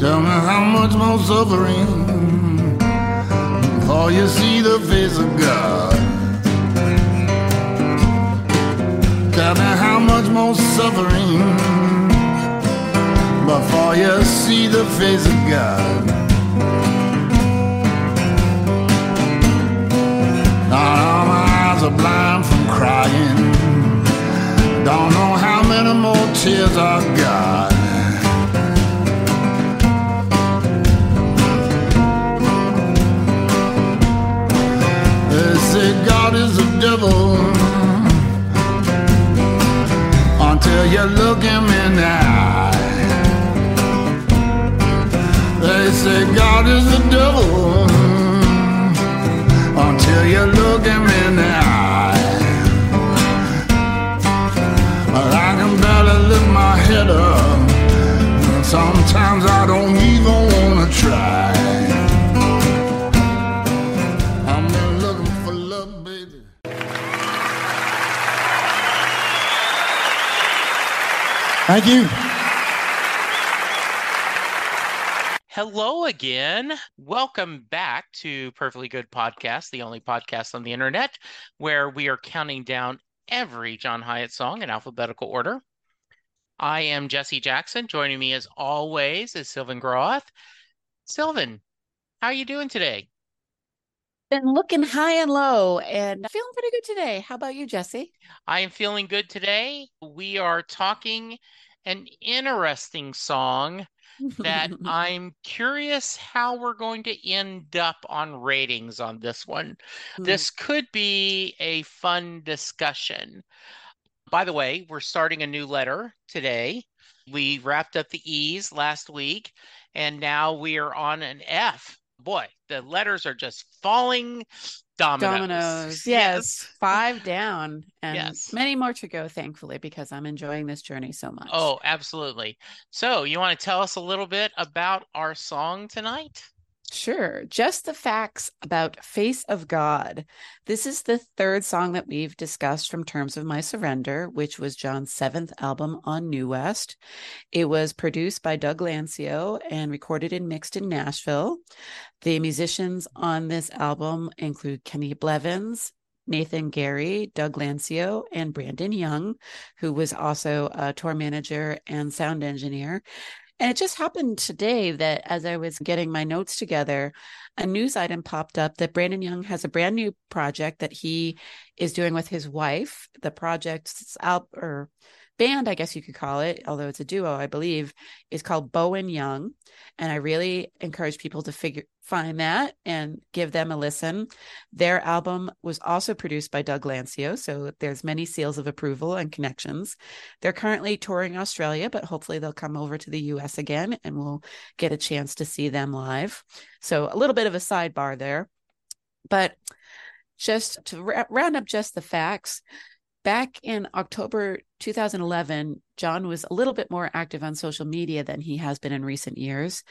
Tell me how much more suffering before you see the face of God. Tell me how much more suffering before you see the face of God. Now my eyes are blind from crying. Don't know how many more tears I got. God is a devil until you look him in the eye. They say God is the devil until you look him in the eye. But I can barely lift my head up. Sometimes I don't even wanna try. Thank you. Hello again. Welcome back to Perfectly Good Podcast, the only podcast on the internet where we are counting down every John Hiatt song in alphabetical order. I am Jesse Jackson. Joining me as always is Sylvan Groth. Sylvan, how are you doing today? Been looking high and low and feeling pretty good today. How about you, Jesse? I am feeling good today. We are talking an interesting song that I'm curious how we're going to end up on ratings on this one. Hmm. This could be a fun discussion. By the way, we're starting a new letter today. We wrapped up the E's last week, and now we are on an F. Boy, the letters are just falling dominoes. Dominoes. Yes. Five down and Yes. many more to go, thankfully, because I'm enjoying this journey so much. Oh, absolutely. So, you want to tell us a little bit about our song tonight? Sure. Just the facts about Face of God. This is the third song that we've discussed from Terms of My Surrender, which was John's seventh album on New West. It was produced by Doug Lancio and recorded and mixed in Nashville. The musicians on this album include Kenny Blevins, Nathan Gehri, Doug Lancio, and Brandon Young, who was also a tour manager and sound engineer. And it just happened today that as I was getting my notes together, a news item popped up that Brandon Young has a brand new project that he is doing with his wife. The project's out or band, I guess you could call it, although it's a duo, I believe, is called Bowen Young. And I really encourage people to figure find that and give them a listen. Their album was also produced by Doug Lancio, so there's many seals of approval and connections. They're currently touring Australia, but hopefully they'll come over to the US again and we'll get a chance to see them live. So a little bit of a sidebar there. But just to round up just the facts, back in October 2011, John was a little bit more active on social media than he has been in recent years.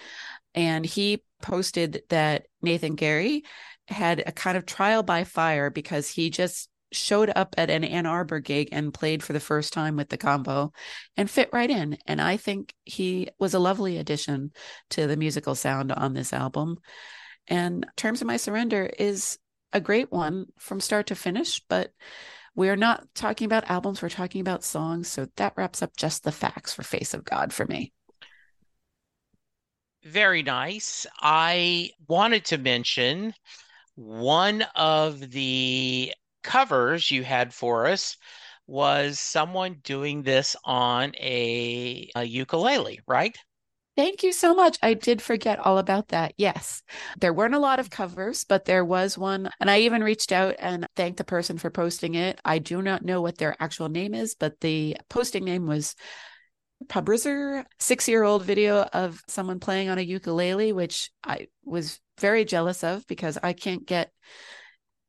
And he posted that Nathan Gehri had a kind of trial by fire because he just showed up at an Ann Arbor gig and played for the first time with the combo and fit right in. And I think he was a lovely addition to the musical sound on this album. And Terms of My Surrender is a great one from start to finish, but we're not talking about albums, we're talking about songs. So that wraps up just the facts for Face of God for me. Very nice. I wanted to mention one of the covers you had for us was someone doing this on a, a ukulele, right? Thank you so much. I did forget all about that. Yes, there weren't a lot of covers, but there was one. And I even reached out and thanked the person for posting it. I do not know what their actual name is, but the posting name was Pubrizer, six year old video of someone playing on a ukulele, which I was very jealous of because I can't get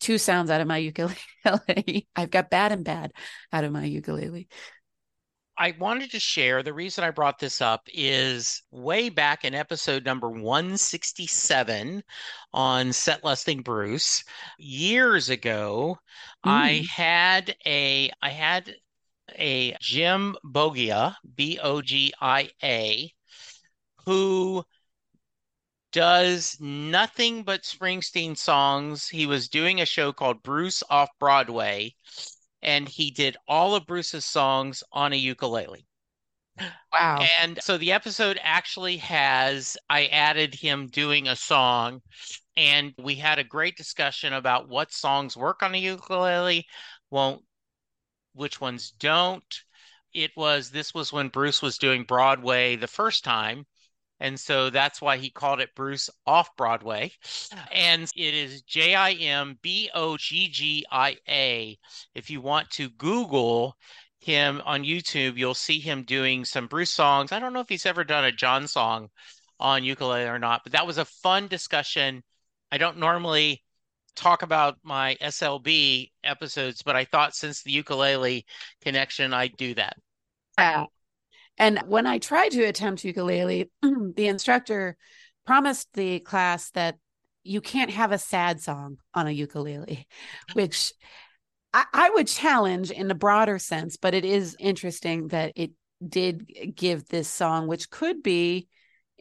two sounds out of my ukulele. I've got bad and bad out of my ukulele. I wanted to share the reason I brought this up is way back in episode number 167 on Set Listing Bruce years ago mm. I had a I had a Jim Boggia B O G I A who does nothing but Springsteen songs. He was doing a show called Bruce Off Broadway and he did all of Bruce's songs on a ukulele. Wow. And so the episode actually has, I added him doing a song, and we had a great discussion about what songs work on a ukulele, won't, which ones don't. It was, this was when Bruce was doing Broadway the first time. And so that's why he called it Bruce Off Broadway. And it is J I M B O G G I A. If you want to Google him on YouTube, you'll see him doing some Bruce songs. I don't know if he's ever done a John song on ukulele or not, but that was a fun discussion. I don't normally talk about my SLB episodes, but I thought since the ukulele connection, I'd do that. Yeah. And when I tried to attempt ukulele, the instructor promised the class that you can't have a sad song on a ukulele, which I, I, would challenge in a broader sense, but it is interesting that it did give this song, which could be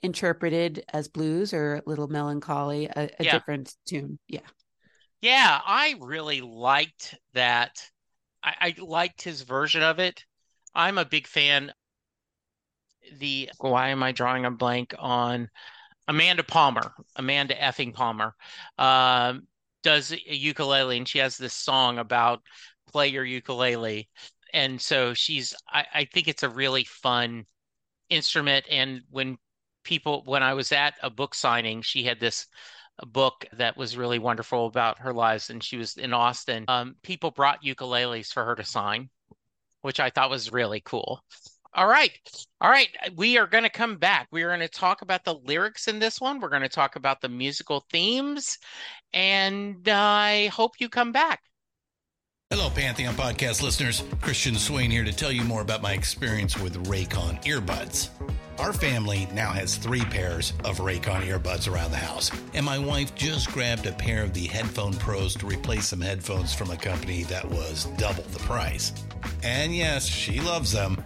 interpreted as blues or a little melancholy, a, a yeah. different tune. Yeah. Yeah, I really liked that. I, I liked his version of it. I'm a big fan the why am I drawing a blank on Amanda Palmer, Amanda effing Palmer, um, does a ukulele and she has this song about play your ukulele. And so she's, I, I think it's a really fun instrument. And when people, when I was at a book signing, she had this book that was really wonderful about her lives. And she was in Austin. Um, people brought ukuleles for her to sign, which I thought was really cool. All right. All right. We are going to come back. We are going to talk about the lyrics in this one. We're going to talk about the musical themes. And I hope you come back. Hello, Pantheon podcast listeners. Christian Swain here to tell you more about my experience with Raycon earbuds. Our family now has three pairs of Raycon earbuds around the house, and my wife just grabbed a pair of the Headphone Pros to replace some headphones from a company that was double the price. And yes, she loves them.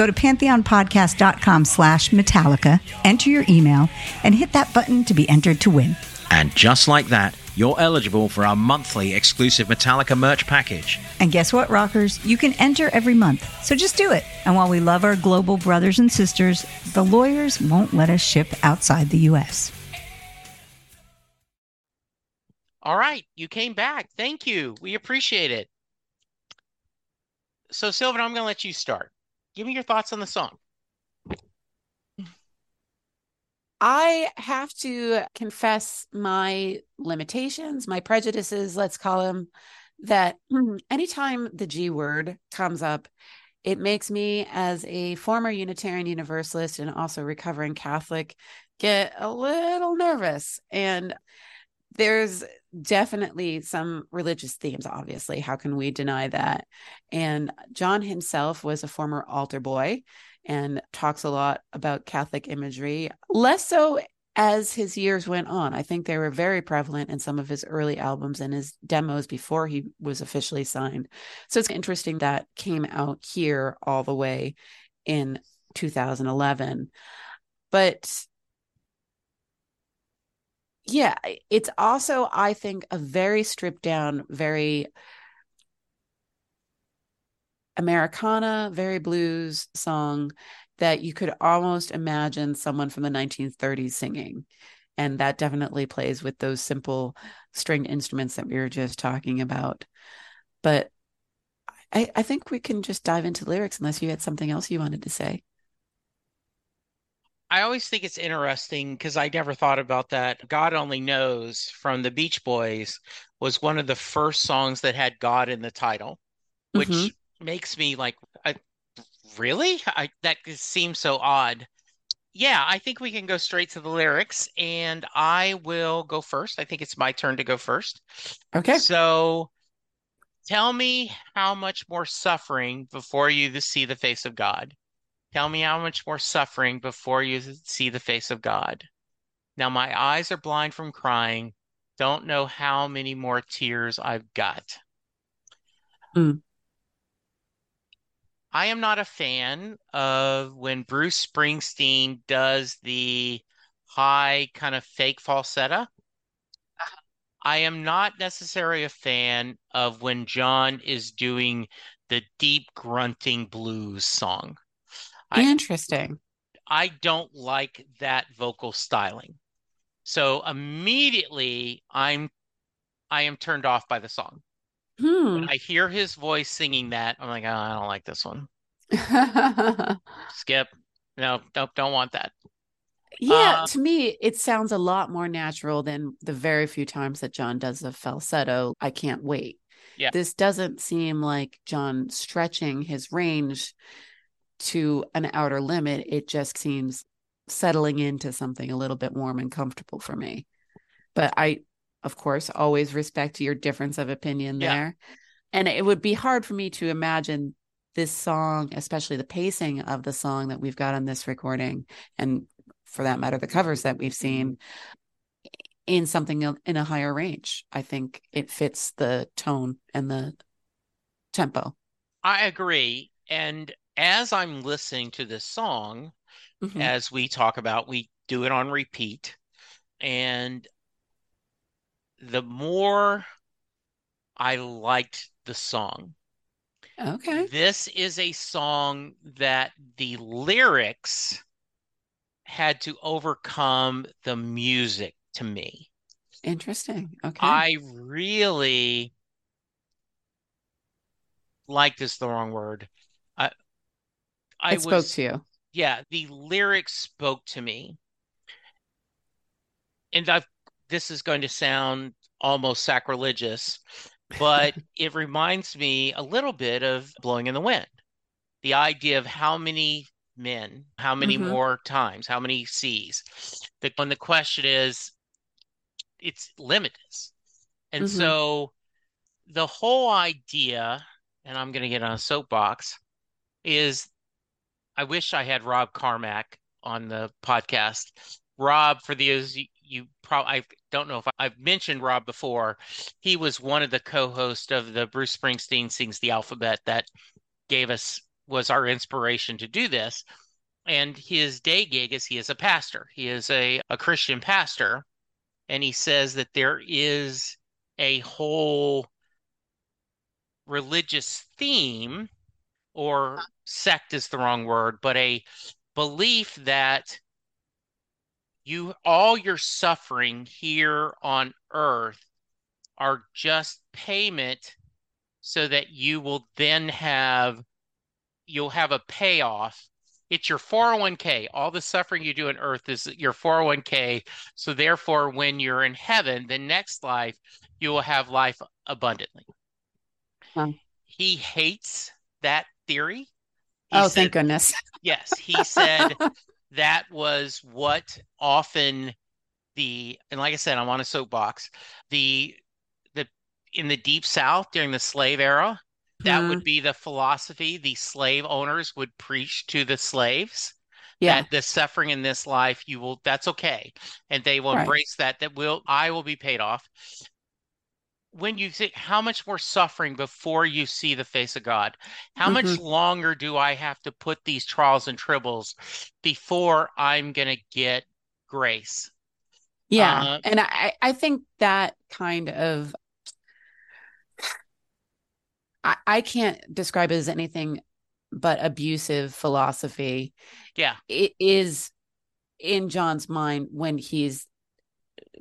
Go to pantheonpodcast.com slash Metallica, enter your email, and hit that button to be entered to win. And just like that, you're eligible for our monthly exclusive Metallica merch package. And guess what, rockers? You can enter every month. So just do it. And while we love our global brothers and sisters, the lawyers won't let us ship outside the U.S. All right, you came back. Thank you. We appreciate it. So, Sylvan, I'm going to let you start. Give me your thoughts on the song. I have to confess my limitations, my prejudices, let's call them, that anytime the G word comes up, it makes me, as a former Unitarian Universalist and also recovering Catholic, get a little nervous. And there's definitely some religious themes, obviously. How can we deny that? And John himself was a former altar boy and talks a lot about Catholic imagery, less so as his years went on. I think they were very prevalent in some of his early albums and his demos before he was officially signed. So it's interesting that came out here all the way in 2011. But yeah, it's also, I think, a very stripped down, very Americana, very blues song that you could almost imagine someone from the 1930s singing. And that definitely plays with those simple stringed instruments that we were just talking about. But I, I think we can just dive into lyrics unless you had something else you wanted to say. I always think it's interesting because I never thought about that. God Only Knows from the Beach Boys was one of the first songs that had God in the title, which mm-hmm. makes me like, I, really? I, that seems so odd. Yeah, I think we can go straight to the lyrics and I will go first. I think it's my turn to go first. Okay. So tell me how much more suffering before you see the face of God. Tell me how much more suffering before you see the face of God. Now my eyes are blind from crying. Don't know how many more tears I've got. Mm. I am not a fan of when Bruce Springsteen does the high kind of fake falsetto. I am not necessarily a fan of when John is doing the deep grunting blues song. Interesting. I, I don't like that vocal styling. So immediately I'm I am turned off by the song. Hmm. When I hear his voice singing that, I'm like, oh, I don't like this one. Skip. No, don't don't want that. Yeah, uh, to me, it sounds a lot more natural than the very few times that John does a falsetto. I can't wait. Yeah. This doesn't seem like John stretching his range to an outer limit. It just seems settling into something a little bit warm and comfortable for me. But I, of course, always respect your difference of opinion Yeah. there. And it would be hard for me to imagine this song, especially the pacing of the song that we've got on this recording, and for that matter, the covers that we've seen mm-hmm. in something in a higher range. I think it fits the tone and the tempo. I agree. And as I'm listening to this song, Mhm. as we talk about, we do it on repeat. And the more I liked the song, Okay. this is a song that the lyrics had to overcome the music to me. Interesting. Okay. I really like this the wrong word. I it spoke was to you. yeah, the lyrics spoke to me. And I've this is going to sound almost sacrilegious, but it reminds me a little bit of Blowing in the Wind. The idea of how many men? How many Mhm. more times? How many seas? The, when the question is, it's limitless. And Mhm. so the whole idea, and I'm going to get on a soapbox, is I wish I had Rob Carmack on the podcast. Rob, for those you, you probably, I don't know if I, I've mentioned Rob before. He was one of the co-hosts of the Bruce Springsteen Sings the Alphabet that gave us was our inspiration to do this. And his day gig is he is a pastor. He is a, a Christian pastor. And he says that there is a whole religious theme or uh, sect is the wrong word, but a belief that you all your suffering here on earth are just payment so that you will then have you'll have a payoff. It's your 401k all the suffering you do on earth is your 401k so therefore when you're in heaven the next life you will have life abundantly. Huh. he hates that theory He oh, said- thank goodness. Yes, he said that was what often the and like I said, I'm on a soapbox. The the in the deep south during the slave era, that Mhm. would be the philosophy the slave owners would preach to the slaves. Yeah. That the suffering in this life, you will that's okay. And they will Right. embrace that, that will I will be paid off. When you think how much more suffering before you see the face of God? How much Mhm. longer do I have to put these trials and tribbles before I'm going to get grace? Yeah. Uh, and I, I think that kind of I, I can't describe it as anything but abusive philosophy. Yeah. It is in John's mind when he's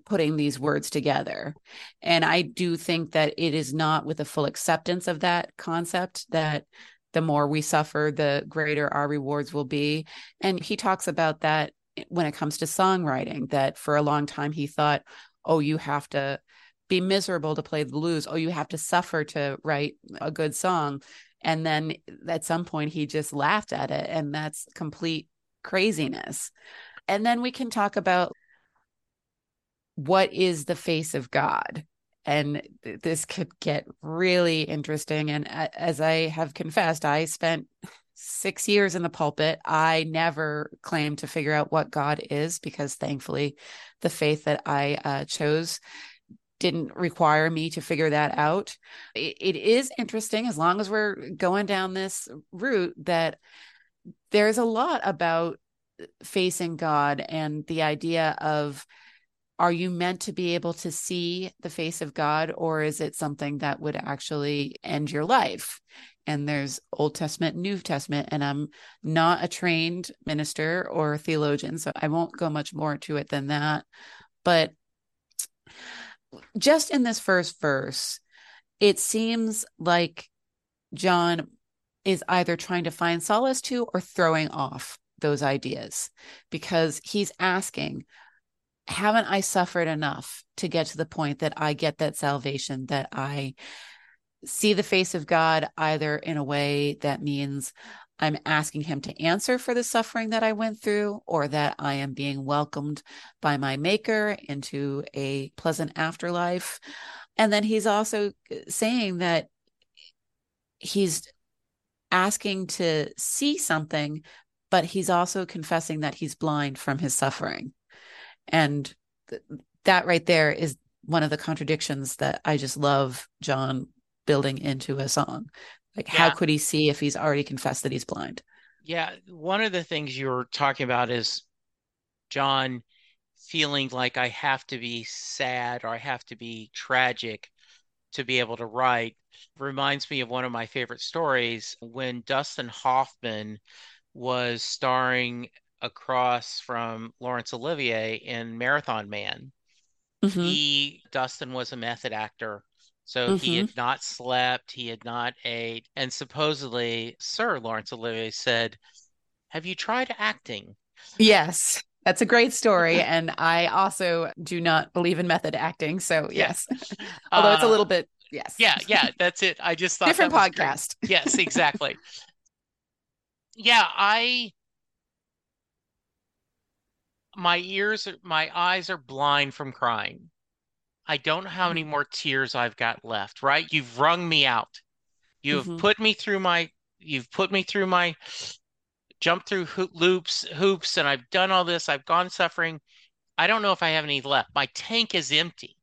putting these words together. And I do think that it is not with a full acceptance of that concept that the more we suffer, the greater our rewards will be. And he talks about that when it comes to songwriting, that for a long time he thought, oh, you have to be miserable to play the blues. Oh, you have to suffer to write a good song. And then at some point he just laughed at it. And that's complete craziness. And then we can talk about what is the face of God? And th- this could get really interesting. And a- as I have confessed, I spent six years in the pulpit. I never claimed to figure out what God is because thankfully the faith that I uh, chose didn't require me to figure that out. It, it is interesting as long as we're going down this route that there's a lot about facing God and the idea of are you meant to be able to see the face of God or is it something that would actually end your life? And there's Old Testament, New Testament, and I'm not a trained minister or theologian, so I won't go much more to it than that. But just in this first verse, it seems like John is either trying to find solace to or throwing off those ideas because he's asking, haven't I suffered enough to get to the point that I get that salvation, that I see the face of God either in a way that means I'm asking him to answer for the suffering that I went through, or that I am being welcomed by my maker into a pleasant afterlife. And then he's also saying that he's asking to see something, but he's also confessing that he's blind from his suffering. And th- that right there is one of the contradictions that I just love John building into a song. Like, how could he see if he's already confessed that he's blind? Yeah, one of the things you were talking about is John feeling like I have to be sad or I have to be tragic to be able to write. Reminds me of one of my favorite stories when Dustin Hoffman was starring across from Laurence Olivier in Marathon Man. Mhm. He, Dustin was a method actor. So he Mhm. had not slept, he had not ate. And supposedly, Sir Laurence Olivier said, Have you tried acting? Yes, that's a great story. and I also do not believe in method acting. So, yes, although it's a Uh, little bit, yes. Yeah, yeah, that's it. I just thought Different podcast. Yes, exactly. Yeah, I my ears, my eyes are blind from crying. I don't know how many more tears I've got left, right? You've wrung me out. You have Mhm. put me through my, you've put me through my jump through ho- loops, hoops, and I've done all this. I've gone suffering. I don't know if I have any left. My tank is empty.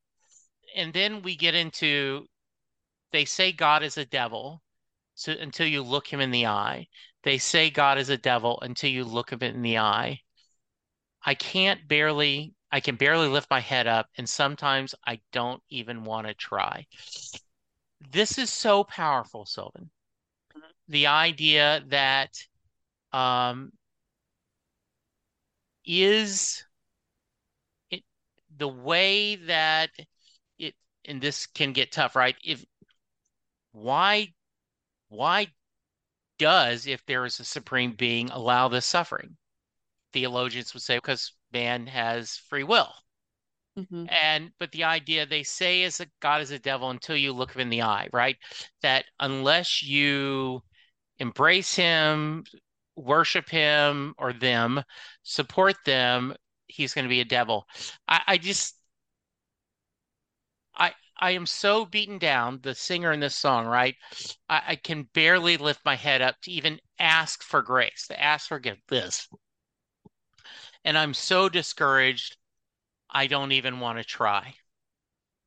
And then we get into, they say God is a devil so until you look him in the eye. They say God is a devil until you look him in the eye. I can't barely, I can barely lift my head up, and sometimes I don't even want to try. This is so powerful, Sylvan. The idea that um, is it the way that it, and this can get tough, right? If why, why does, if there is a supreme being, allow this suffering? Theologians would say because man has free will. Mhm. And but the idea they say is that God is a devil until you look him in the eye, right? That unless you embrace him, worship him or them, support them, he's going to be a devil. I, I just I I am so beaten down, the singer in this song, right? I, I can barely lift my head up to even ask for grace, to ask for this. And I'm so discouraged, I don't even want to try.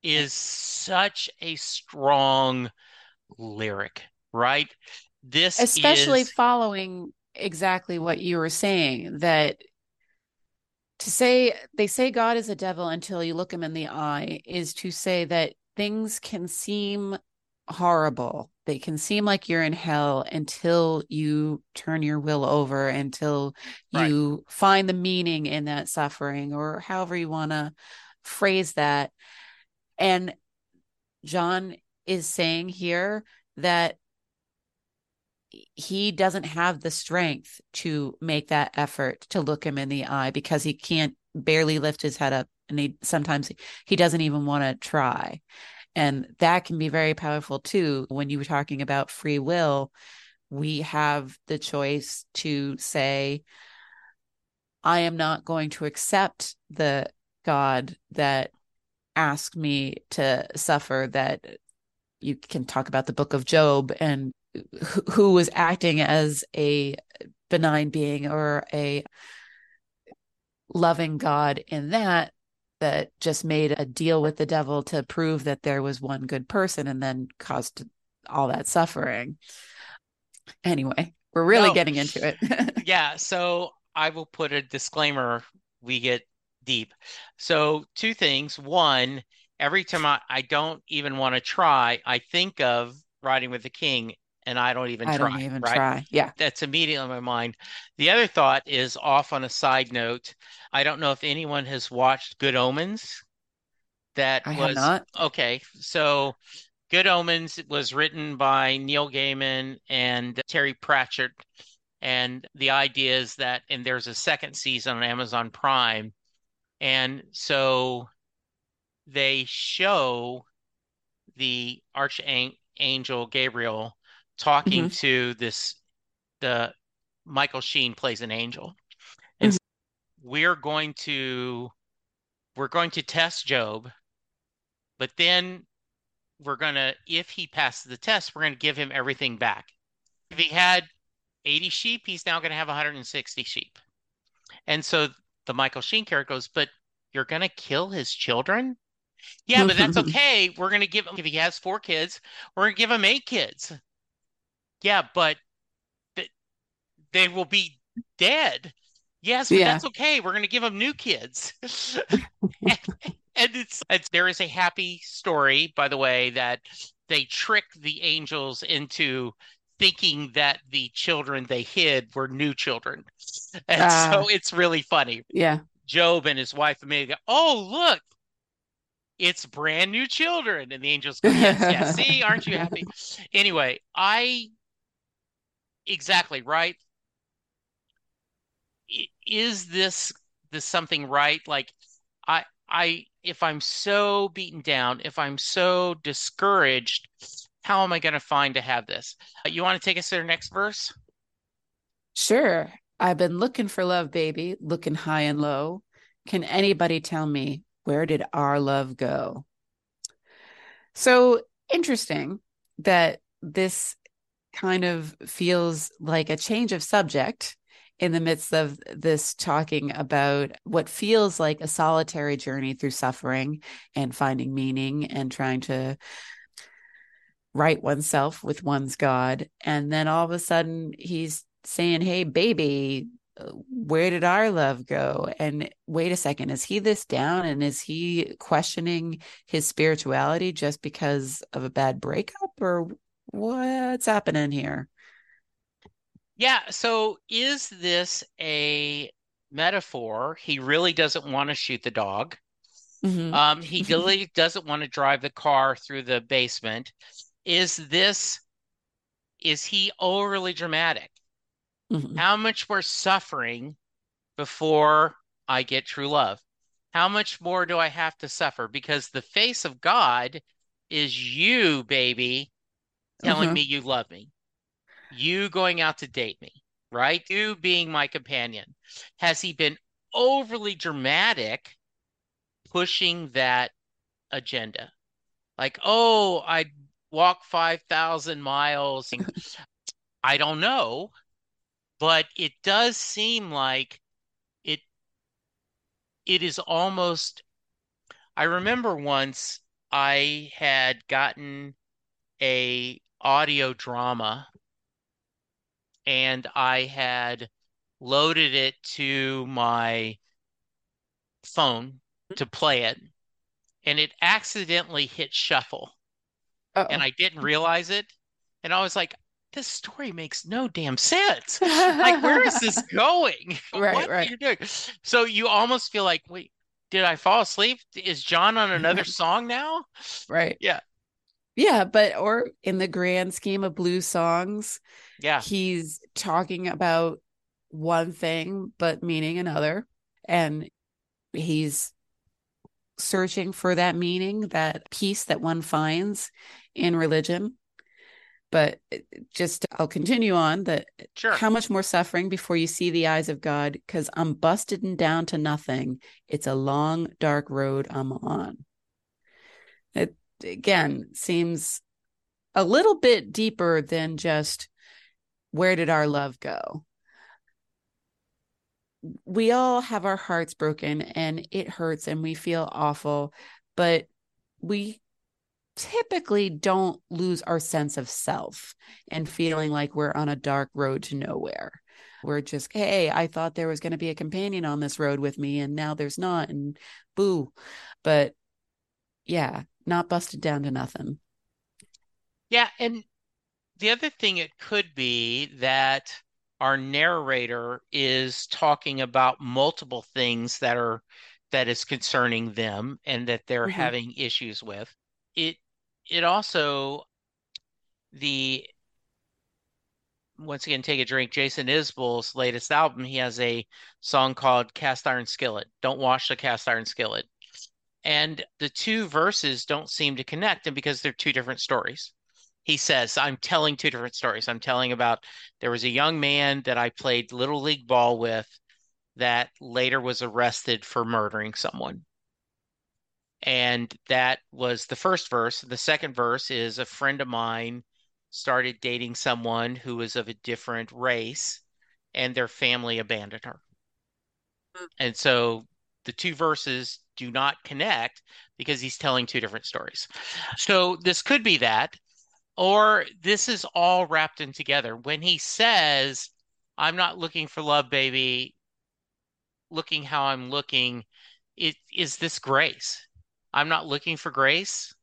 Is such a strong lyric, right? This especially is following exactly what you were saying that to say they say God is a devil until you look him in the eye is to say that things can seem horrible. They can seem like you're in hell until you turn your will over, until Right. you find the meaning in that suffering, or however you want to phrase that. And John is saying here that he doesn't have the strength to make that effort to look him in the eye because he can't barely lift his head up and he sometimes he doesn't even want to try and that can be very powerful too when you were talking about free will. We have the choice to say i am not going to accept the god that asked me to suffer that you can talk about the book of job and who- was acting as a benign being or a loving God in that that just made a deal with the devil to prove that there was one good person and then caused all that suffering. Anyway, we're really No. getting into it. yeah, so I will put a disclaimer. We get deep. So, two things. One, every time I, I don't even want to try, I think of Riding with the King and I don't even I try. don't even right? try. Yeah. That's immediately in my mind. The other thought is off on a side note. I don't know if anyone has watched Good Omens. That I was have not. okay. So, Good Omens was written by Neil Gaiman and Terry Pratchett. And the idea is that, and there's a second season on Amazon Prime. And so they show the archangel Gabriel talking Mhm. to this, the Michael Sheen plays an angel. And Mhm. we're going to, we're going to test Job, but then we're going to, if he passes the test, we're going to give him everything back. If he had 80 sheep, he's now going to have 160 sheep. And so the Michael Sheen character goes, but you're going to kill his children? Yeah, but that's okay. We're going to give him, if he has four kids, we're going to give him eight kids. Yeah, but th- they will be dead. Yes, but Yeah. that's okay. We're going to give them new kids. and, and it's, it's there is a happy story, by the way, that they trick the angels into thinking that the children they hid were new children. And Ah. so it's really funny. Yeah. Job and his wife Amelia go, Oh, look, it's brand new children. And the angels go, Yes, yes. See, aren't you happy? Anyway, I exactly right. Is this this something right? Like I I if I'm so beaten down, if I'm so discouraged, how am I going to find to have this? Uh, You want to take us to the next verse? Sure. I've been looking for love, baby, looking high and low. Can anybody tell me where did our love go? So interesting that this kind of feels like a change of subject in the midst of this talking about what feels like a solitary journey through suffering and finding meaning and trying to right oneself with one's God. And then all of a sudden he's saying, Hey, baby, where did our love go? And wait a second, is he this down? And is he questioning his spirituality just because of a bad breakup? Or what's happening here? Yeah. So is this a metaphor? He really doesn't want to shoot the dog. Mm-hmm. Um, he really doesn't want to drive the car through the basement. Is this, is he overly dramatic? Mm-hmm. How much more suffering before I get true love? How much more do I have to suffer? Because the face of God is you, baby, telling mm-hmm. me you love me. You going out to date me, right? You being my companion. Has he been overly dramatic pushing that agenda? Like, oh, I'd walk 5,000 miles. I don't know but it does seem like it it is almost I remember once I had gotten a audio drama and I had loaded it to my phone to mm-hmm. play it and it accidentally hit shuffle Uh-oh. and I didn't realize it and I was like this story makes no damn sense. like, where is this going? Right, what right. Are you doing? So you almost feel like, wait, did I fall asleep? Is John on another song now? Right. Yeah. Yeah, but or in the grand scheme of blues songs, yeah, he's talking about one thing but meaning another, and he's searching for that meaning, that peace that one finds in religion but uh, just I'll continue on that sure. how much more suffering before you see the eyes of God because I'm busted and down to nothing. It's a long dark road I'm on. It again seems a little bit deeper than just where did our love go? We all have our hearts broken and it hurts and we feel awful, but we typically don't lose our sense of self and feeling like we're on a dark road to nowhere. We're just, hey, I thought there was going to be a companion on this road with me, and now there's not, and boo. But yeah, not busted down to nothing. Yeah. And the other thing it could be that our narrator is talking about multiple things that are that is concerning them and that they're mm-hmm. having issues with it it also the once again take a drink jason isbell's latest album he has a song called cast iron skillet don't wash the cast iron skillet and the two verses don't seem to connect and because they're two different stories he says i'm telling two different stories i'm telling about there was a young man that i played little league ball with that later was arrested for murdering someone and that was the first verse. The second verse is a friend of mine started dating someone who was of a different race, and their family abandoned her. Hmm. And so the two verses do not connect because he's telling two different stories. So this could be that, or this is all wrapped in together. When he says, I'm not looking for love, baby, looking how I'm looking, it is this grace I'm not looking for grace.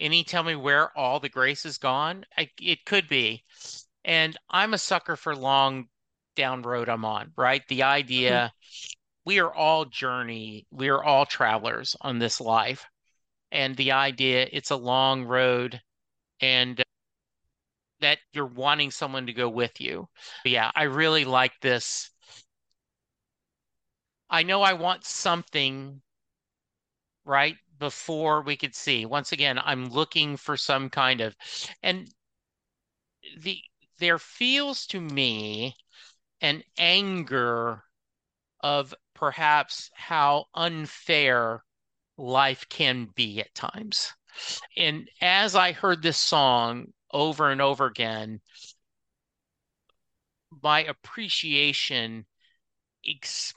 Any tell me where all the grace is gone? I, it could be. And I'm a sucker for long down road I'm on, right? The idea mm-hmm. We are all journey, we are all travelers on this life. And the idea it's a long road and that you're wanting someone to go with you. But yeah, I really like this. I know I want something, right? before we could see. Once again, I'm looking for some kind of and the there feels to me an anger of perhaps how unfair life can be at times. And as I heard this song over and over again, my appreciation ex-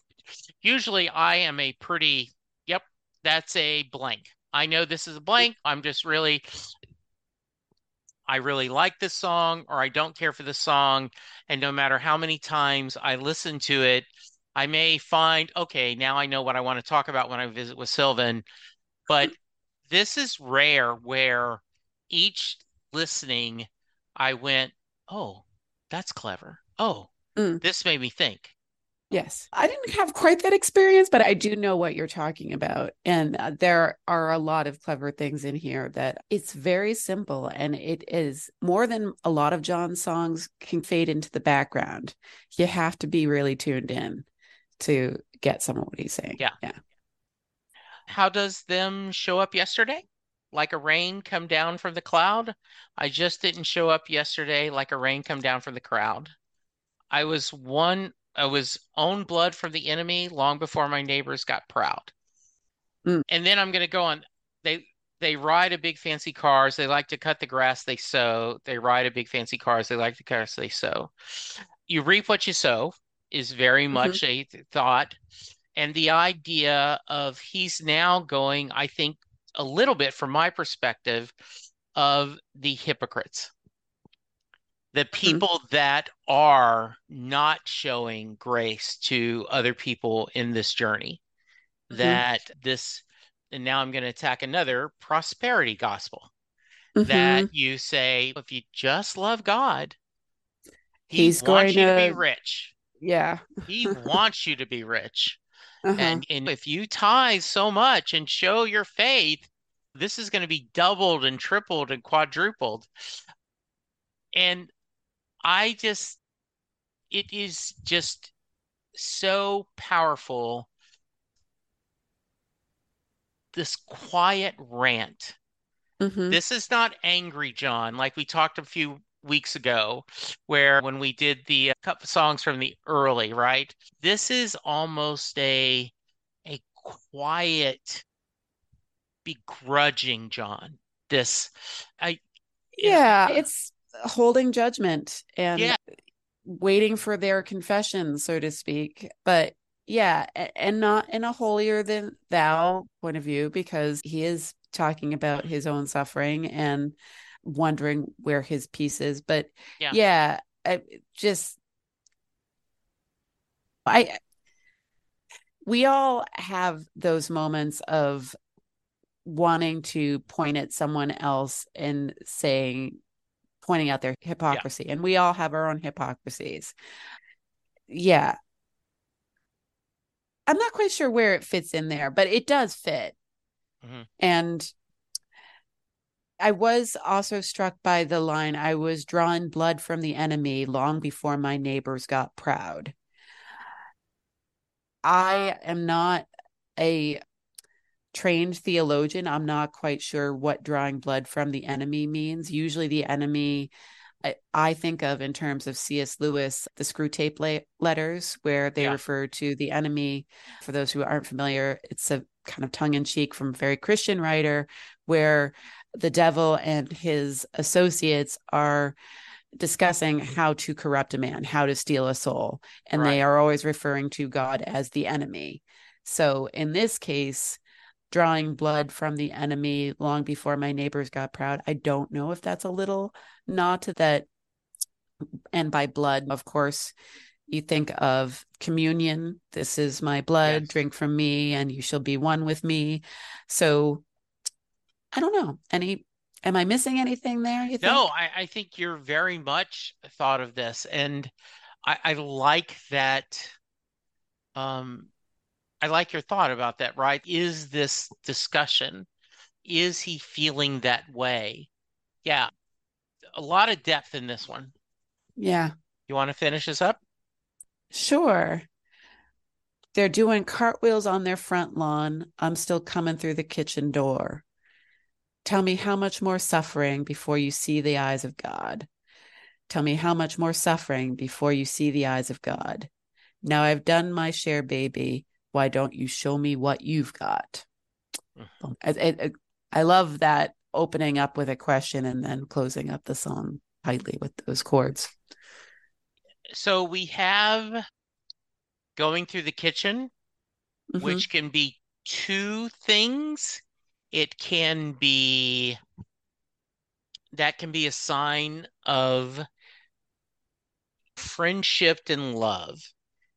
usually I am a pretty yep, that's a blank. I know this is a blank. I'm just really I really like this song or I don't care for the song and no matter how many times I listen to it, I may find okay, now I know what I want to talk about when I visit with Sylvan, but this is rare where each listening I went, "Oh, that's clever." Oh, Mm. this made me think. Yes. I didn't have quite that experience, but I do know what you're talking about. And uh, there are a lot of clever things in here that it's very simple and it is more than a lot of John's songs can fade into the background. You have to be really tuned in to get some of what he's saying. Yeah. Yeah. How does them show up yesterday? Like a rain come down from the cloud? I just didn't show up yesterday like a rain come down from the crowd. I was one I was own blood from the enemy long before my neighbors got proud. Mm. And then I'm going to go on. They they ride a big fancy cars. They like to cut the grass they sow. They ride a big fancy cars. They like the cars they sow. You reap what you sow is very mm-hmm. much a th- thought. And the idea of he's now going, I think, a little bit from my perspective of the hypocrites. The mm-hmm. people that are not showing grace to other people in this journey. Mhm. that this and now i'm going to attack another prosperity gospel. That mm-hmm. you say if you just love god he He's going you to be rich Yeah. he wants you to be rich Uh-huh. and, and if you tithe so much and show your faith, this is going to be doubled and tripled and quadrupled. And I just, it is just so powerful. This quiet rant. Mhm. This is not angry John, like we talked a few weeks ago, where when we did the uh, couple songs from the early, right? This is almost a a quiet, begrudging John. This, I, yeah, it's holding judgment and Yeah. waiting for their confession, so to speak. But yeah, and not in a holier than thou point of view, because he is talking about his own suffering and wondering where his piece is. But Yeah. yeah, I just I we all have those moments of wanting to point at someone else and saying pointing out their hypocrisy and we all have our own hypocrisies yeah i'm not quite sure where it fits in there but it does fit Mhm. and i was also struck by the line i was drawing blood from the enemy long before my neighbors got proud i am not a trained theologian. I'm not quite sure what drawing blood from the enemy means. Usually, the enemy I, I think of in terms of C.S. Lewis, the Screwtape la- letters, where they Yeah. refer to the enemy. For those who aren't familiar, it's a kind of tongue in cheek from a very Christian writer where the devil and his associates are discussing how to corrupt a man, how to steal a soul. And they are always referring to God as the enemy. So in this case, drawing blood from the enemy long before my neighbors got proud. I don't know if that's a little nod to that. And by blood, of course, you think of communion. This is my blood, Yes. drink from me, and you shall be one with me. So I don't know. Any am I missing anything there? You think? No, I, I think you're very much thought of this, and I, I like that. Um, I like your thought about that, right? Is this discussion, is he feeling that way? Yeah, a lot of depth in this one. Yeah. You want to finish this up? Sure. They're doing cartwheels on their front lawn. I'm still coming through the kitchen door. Tell me how much more suffering before you see the eyes of God. Tell me how much more suffering before you see the eyes of God. Now I've done my share, baby. why don't you show me what you've got? Mm. I, I, I love that opening up with a question and then closing up the song tightly with those chords. So we have going through the kitchen, Mhm. which can be two things. It can be that can be a sign of friendship and love.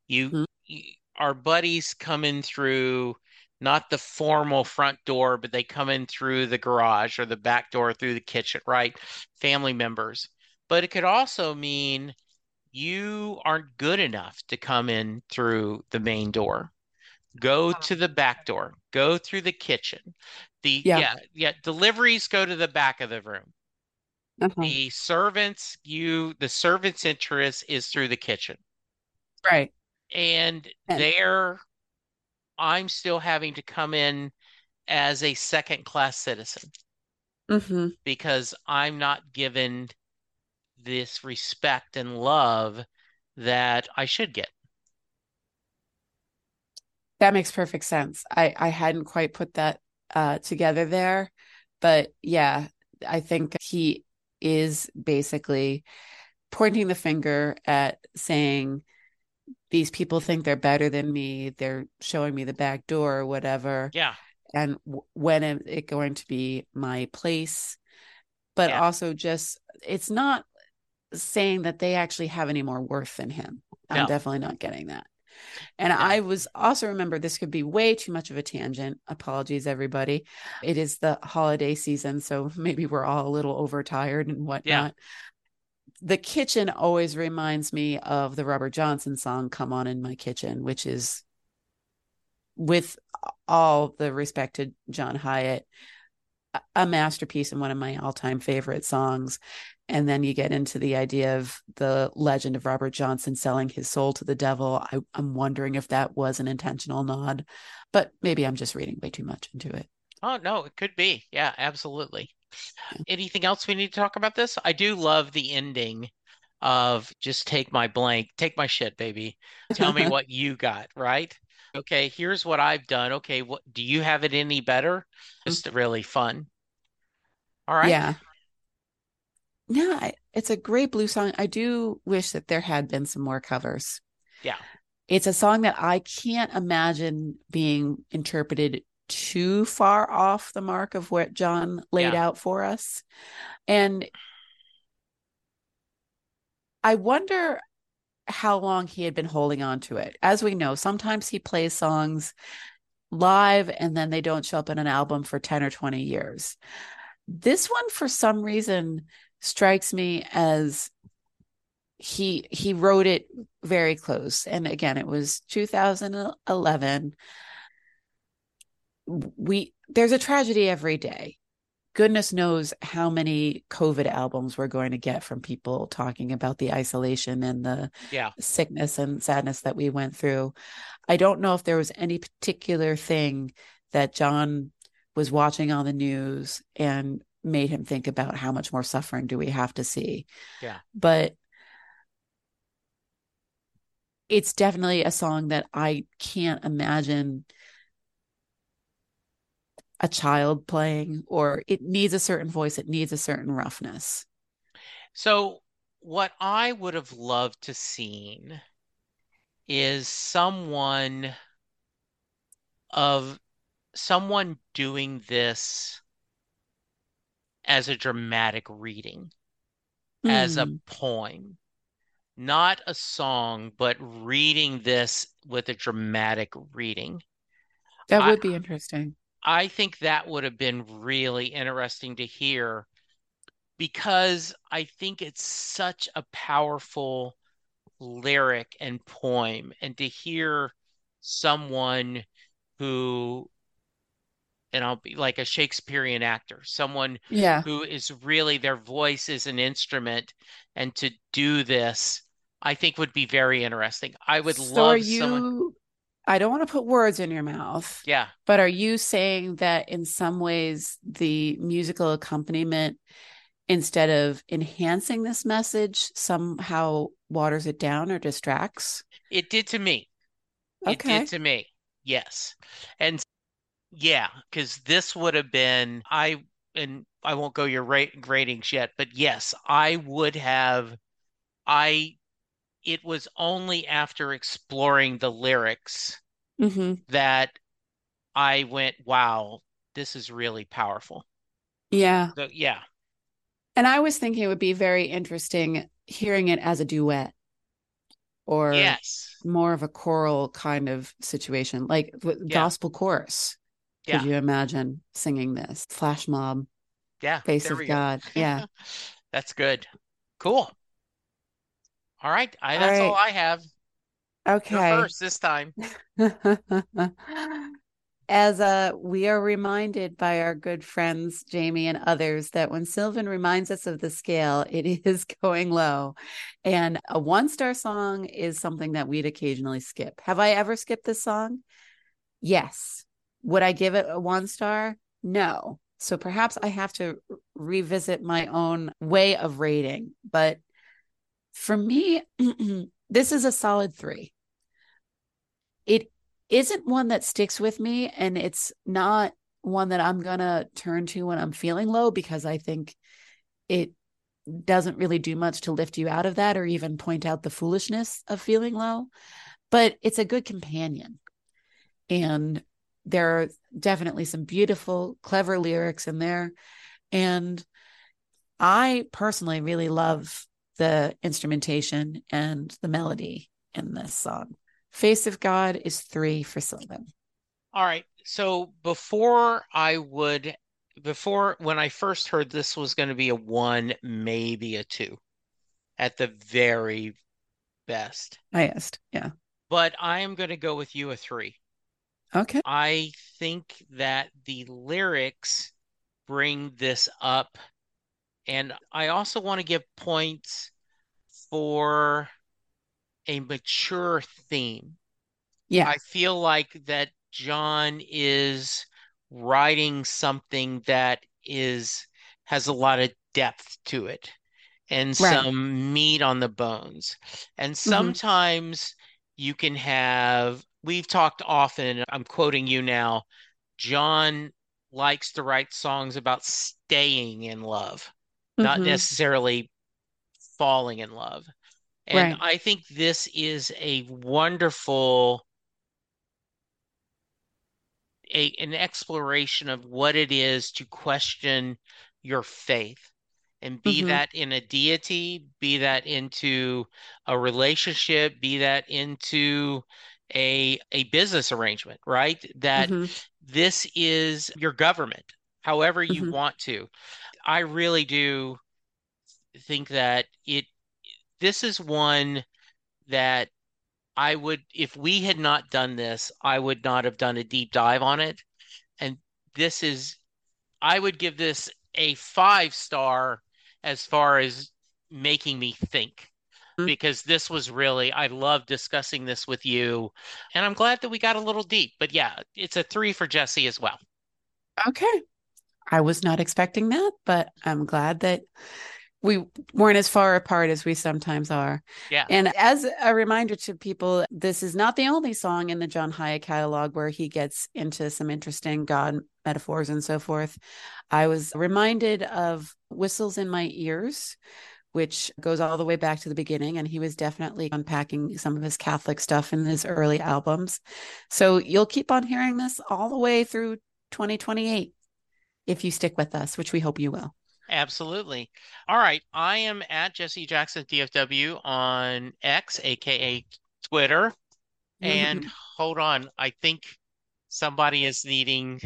You, Mhm. you our buddies coming through not the formal front door, but they come in through the garage or the back door through the kitchen, right? Family members. But it could also mean you aren't good enough to come in through the main door. Go to the back door. Go through the kitchen. The Yeah. yeah, yeah, deliveries go to the back of the room. Uh-huh. The servants, you the servants' interest is through the kitchen. Right. And And- there I'm still having to come in as a second class citizen hmm because I'm not given this respect and love that I should get. That makes perfect sense. I I hadn't quite put that uh together there, but yeah, I think he is basically pointing the finger at saying these people think they're better than me. They're showing me the back door or whatever. Yeah. And w- when is it going to be my place? But Yeah. also just it's not saying that they actually have any more worth than him. I'm definitely not getting that. And I was also remember this could be way too much of a tangent. Apologies, everybody. It is the holiday season, so maybe we're all a little overtired and whatnot. The kitchen always reminds me of the Robert Johnson song "Come On in My Kitchen," which is, with all the respect to John Hiatt, a- a masterpiece and one of my all-time favorite songs. And then you get into the idea of the legend of Robert Johnson selling his soul to the devil. I, I'm wondering if that was an intentional nod, but maybe I'm just reading way too much into it. Oh, no, it could be. Yeah, absolutely. Anything else we need to talk about this? I do love the ending of just take my blank, take my shit, baby. Tell me what you got, right? Okay, here's what I've done. Okay, what do you have it any better? Mm. Just really fun. All right. Yeah. Yeah, it's a great blue song. I do wish that there had been some more covers. Yeah. It's a song that I can't imagine being interpreted too far off the mark of what John laid Yeah. out for us. And I wonder how long he had been holding on to it. As we know, sometimes he plays songs live and then they don't show up in an album for 10 or 20 years. This one, for some reason, strikes me as he he wrote it very close. And again, it was 2011. We there's a tragedy every day. Goodness knows how many COVID albums we're going to get from people talking about the isolation and the Yeah. sickness and sadness that we went through. I don't know if there was any particular thing that John was watching on the news and made him think about how much more suffering do we have to see. Yeah. But it's definitely a song that I can't imagine a child playing or it needs a certain voice, it needs a certain roughness. So, what I would have loved to seen is someone of someone doing this as a dramatic reading, as a Mm, poem, not a song, but reading this with a dramatic reading. that I- would be interesting. I think that would have been really interesting to hear because I think it's such a powerful lyric and poem, and to hear someone who, and I'll be like a Shakespearean actor, someone Yeah. who is really their voice is an instrument, and to do this, I think would be very interesting. I would So love are you, someone. I don't want to put words in your mouth, Yeah. but are you saying that in some ways the musical accompaniment, instead of enhancing this message, somehow waters it down or distracts? It did to me. It Okay. did to me. Yes. And yeah, because this would have been I and I won't go your rate ratings yet, but yes, I would have I it was only after exploring the lyrics hmm that I went, wow, this is really powerful. Yeah. So yeah, And I was thinking it would be very interesting hearing it as a duet or yes. more of a choral kind of situation, like Yeah. gospel chorus. Could you imagine singing this? Flash mob, Yeah. face of we go. God. Yeah. That's good. Cool. All right. I, All that's all. I have. Okay. First this time. As uh, we are reminded by our good friends, Jamie and others, that when Sylvan reminds us of the scale, it is going low. And a one star song is something that we'd occasionally skip. Have I ever skipped this song? Yes. Would I give it a one star? No. So perhaps I have to revisit my own way of rating. But for me, this is a solid three. It isn't one that sticks with me, and it's not one that I'm going to turn to when I'm feeling low because I think it doesn't really do much to lift you out of that or even point out the foolishness of feeling low. But it's a good companion. And there are definitely some beautiful, clever lyrics in there. And I personally really love the instrumentation and the melody in this song. Face of God is three for Sylvan. All right. So before I would, before when I first heard this was going to be a one, maybe a two at the very best. Highest. Yeah. But I am going to go with you a three. Okay. I think that the lyrics bring this up. And I also want to give points for a mature theme. Yeah. I feel like that John is writing something that is has a lot of depth to it and Right. some meat on the bones. And mm-hmm. sometimes you can have, we've talked often, I'm quoting you now, John likes to write songs about staying in love, not Mhm. necessarily falling in love. And Right. I think this is a wonderful a an exploration of what it is to question your faith and be Mhm. that in a deity, be that into a relationship, be that into a a business arrangement, right? That Mhm. this is your government, however you Mhm. want to. I really do think that it this is one that I would, if we had not done this, I would not have done a deep dive on it. And this is, I would give this a five star as far as making me think. Mm. Because this was really, I love discussing this with you. And I'm glad that we got a little deep. But yeah, it's a three for Jesse as well. Okay. I was not expecting that, but I'm glad that we weren't as far apart as we sometimes are. Yeah. And as a reminder to people, this is not the only song in the John Hiatt catalog where he gets into some interesting God metaphors and so forth. I was reminded of Whistles in My Ears, which goes all the way back to the beginning. And he was definitely unpacking some of his Catholic stuff in his early albums. So you'll keep on hearing this all the way through 2028 if you stick with us, which we hope you will. Absolutely. All right. I am at Jesse Jackson DFW on X, aka Twitter. And mm-hmm. hold on, I think somebody is needing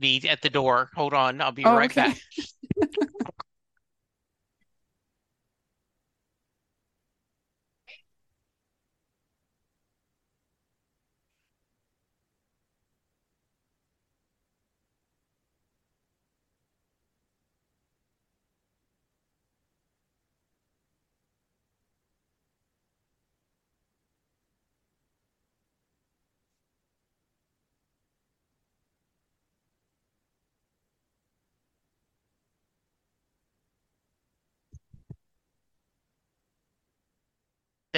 me at the door. Hold on, I'll be Oh, right okay. back.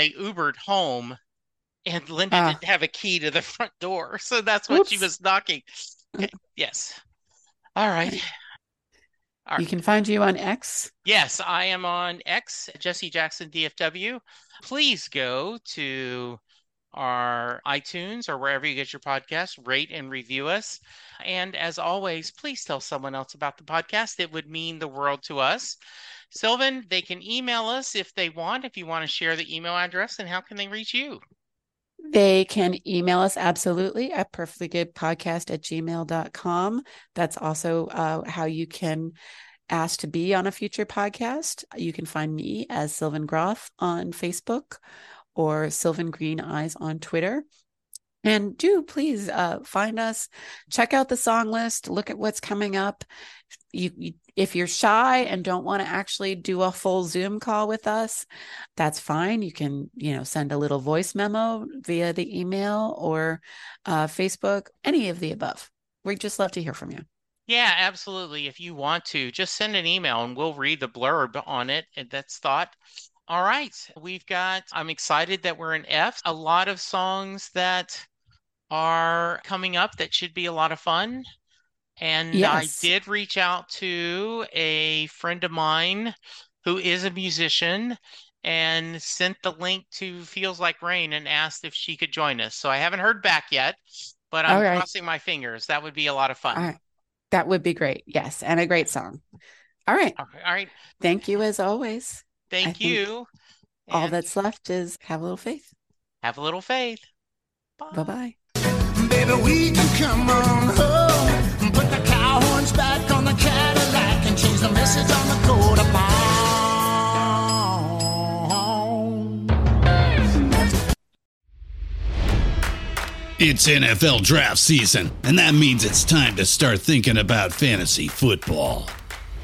They Ubered home and Linda Ah. didn't have a key to the front door, so that's what she was knocking. Yes. All right. All You can find you on X. Yes, I am on X, Jesse Jackson DFW. Please go to our iTunes or wherever you get your podcasts, rate and review us. And as always, please tell someone else about the podcast. It would mean the world to us. Sylvan, they can email us if they want, if you want to share the email address, and how can they reach you? They can email us absolutely at perfectlygoodpodcast at gmail.com. That's also uh, how you can ask to be on a future podcast. You can find me as Sylvan Groth on Facebook or Sylvan Green Eyes on Twitter. And do please uh, find us, check out the song list, look at what's coming up. You, you if you're shy and don't want to actually do a full Zoom call with us, that's fine. You can, you know, send a little voice memo via the email or uh, Facebook, any of the above. We'd just love to hear from you. Yeah, absolutely. If you want to, just send an email and we'll read the blurb on it. And that's thought. All right. We've got, I'm excited that we're in F. A lot of songs that are coming up that should be a lot of fun. And I did reach out to a friend of mine who is a musician and sent the link to Feels Like Rain and asked if she could join us. So I haven't heard back yet, but I'm right. crossing my fingers. That would be a lot of fun. Right. That would be great. Yes. And a great song. All right. All right. All right. Thank you as always. Thank think you. All that's left is have a little faith. have a little faith. Bye bye. Baby, we can come on home. Put the cow horns back on the Cadillac and change the message on the coat of It's NFL draft season, and that means it's time to start thinking about fantasy football.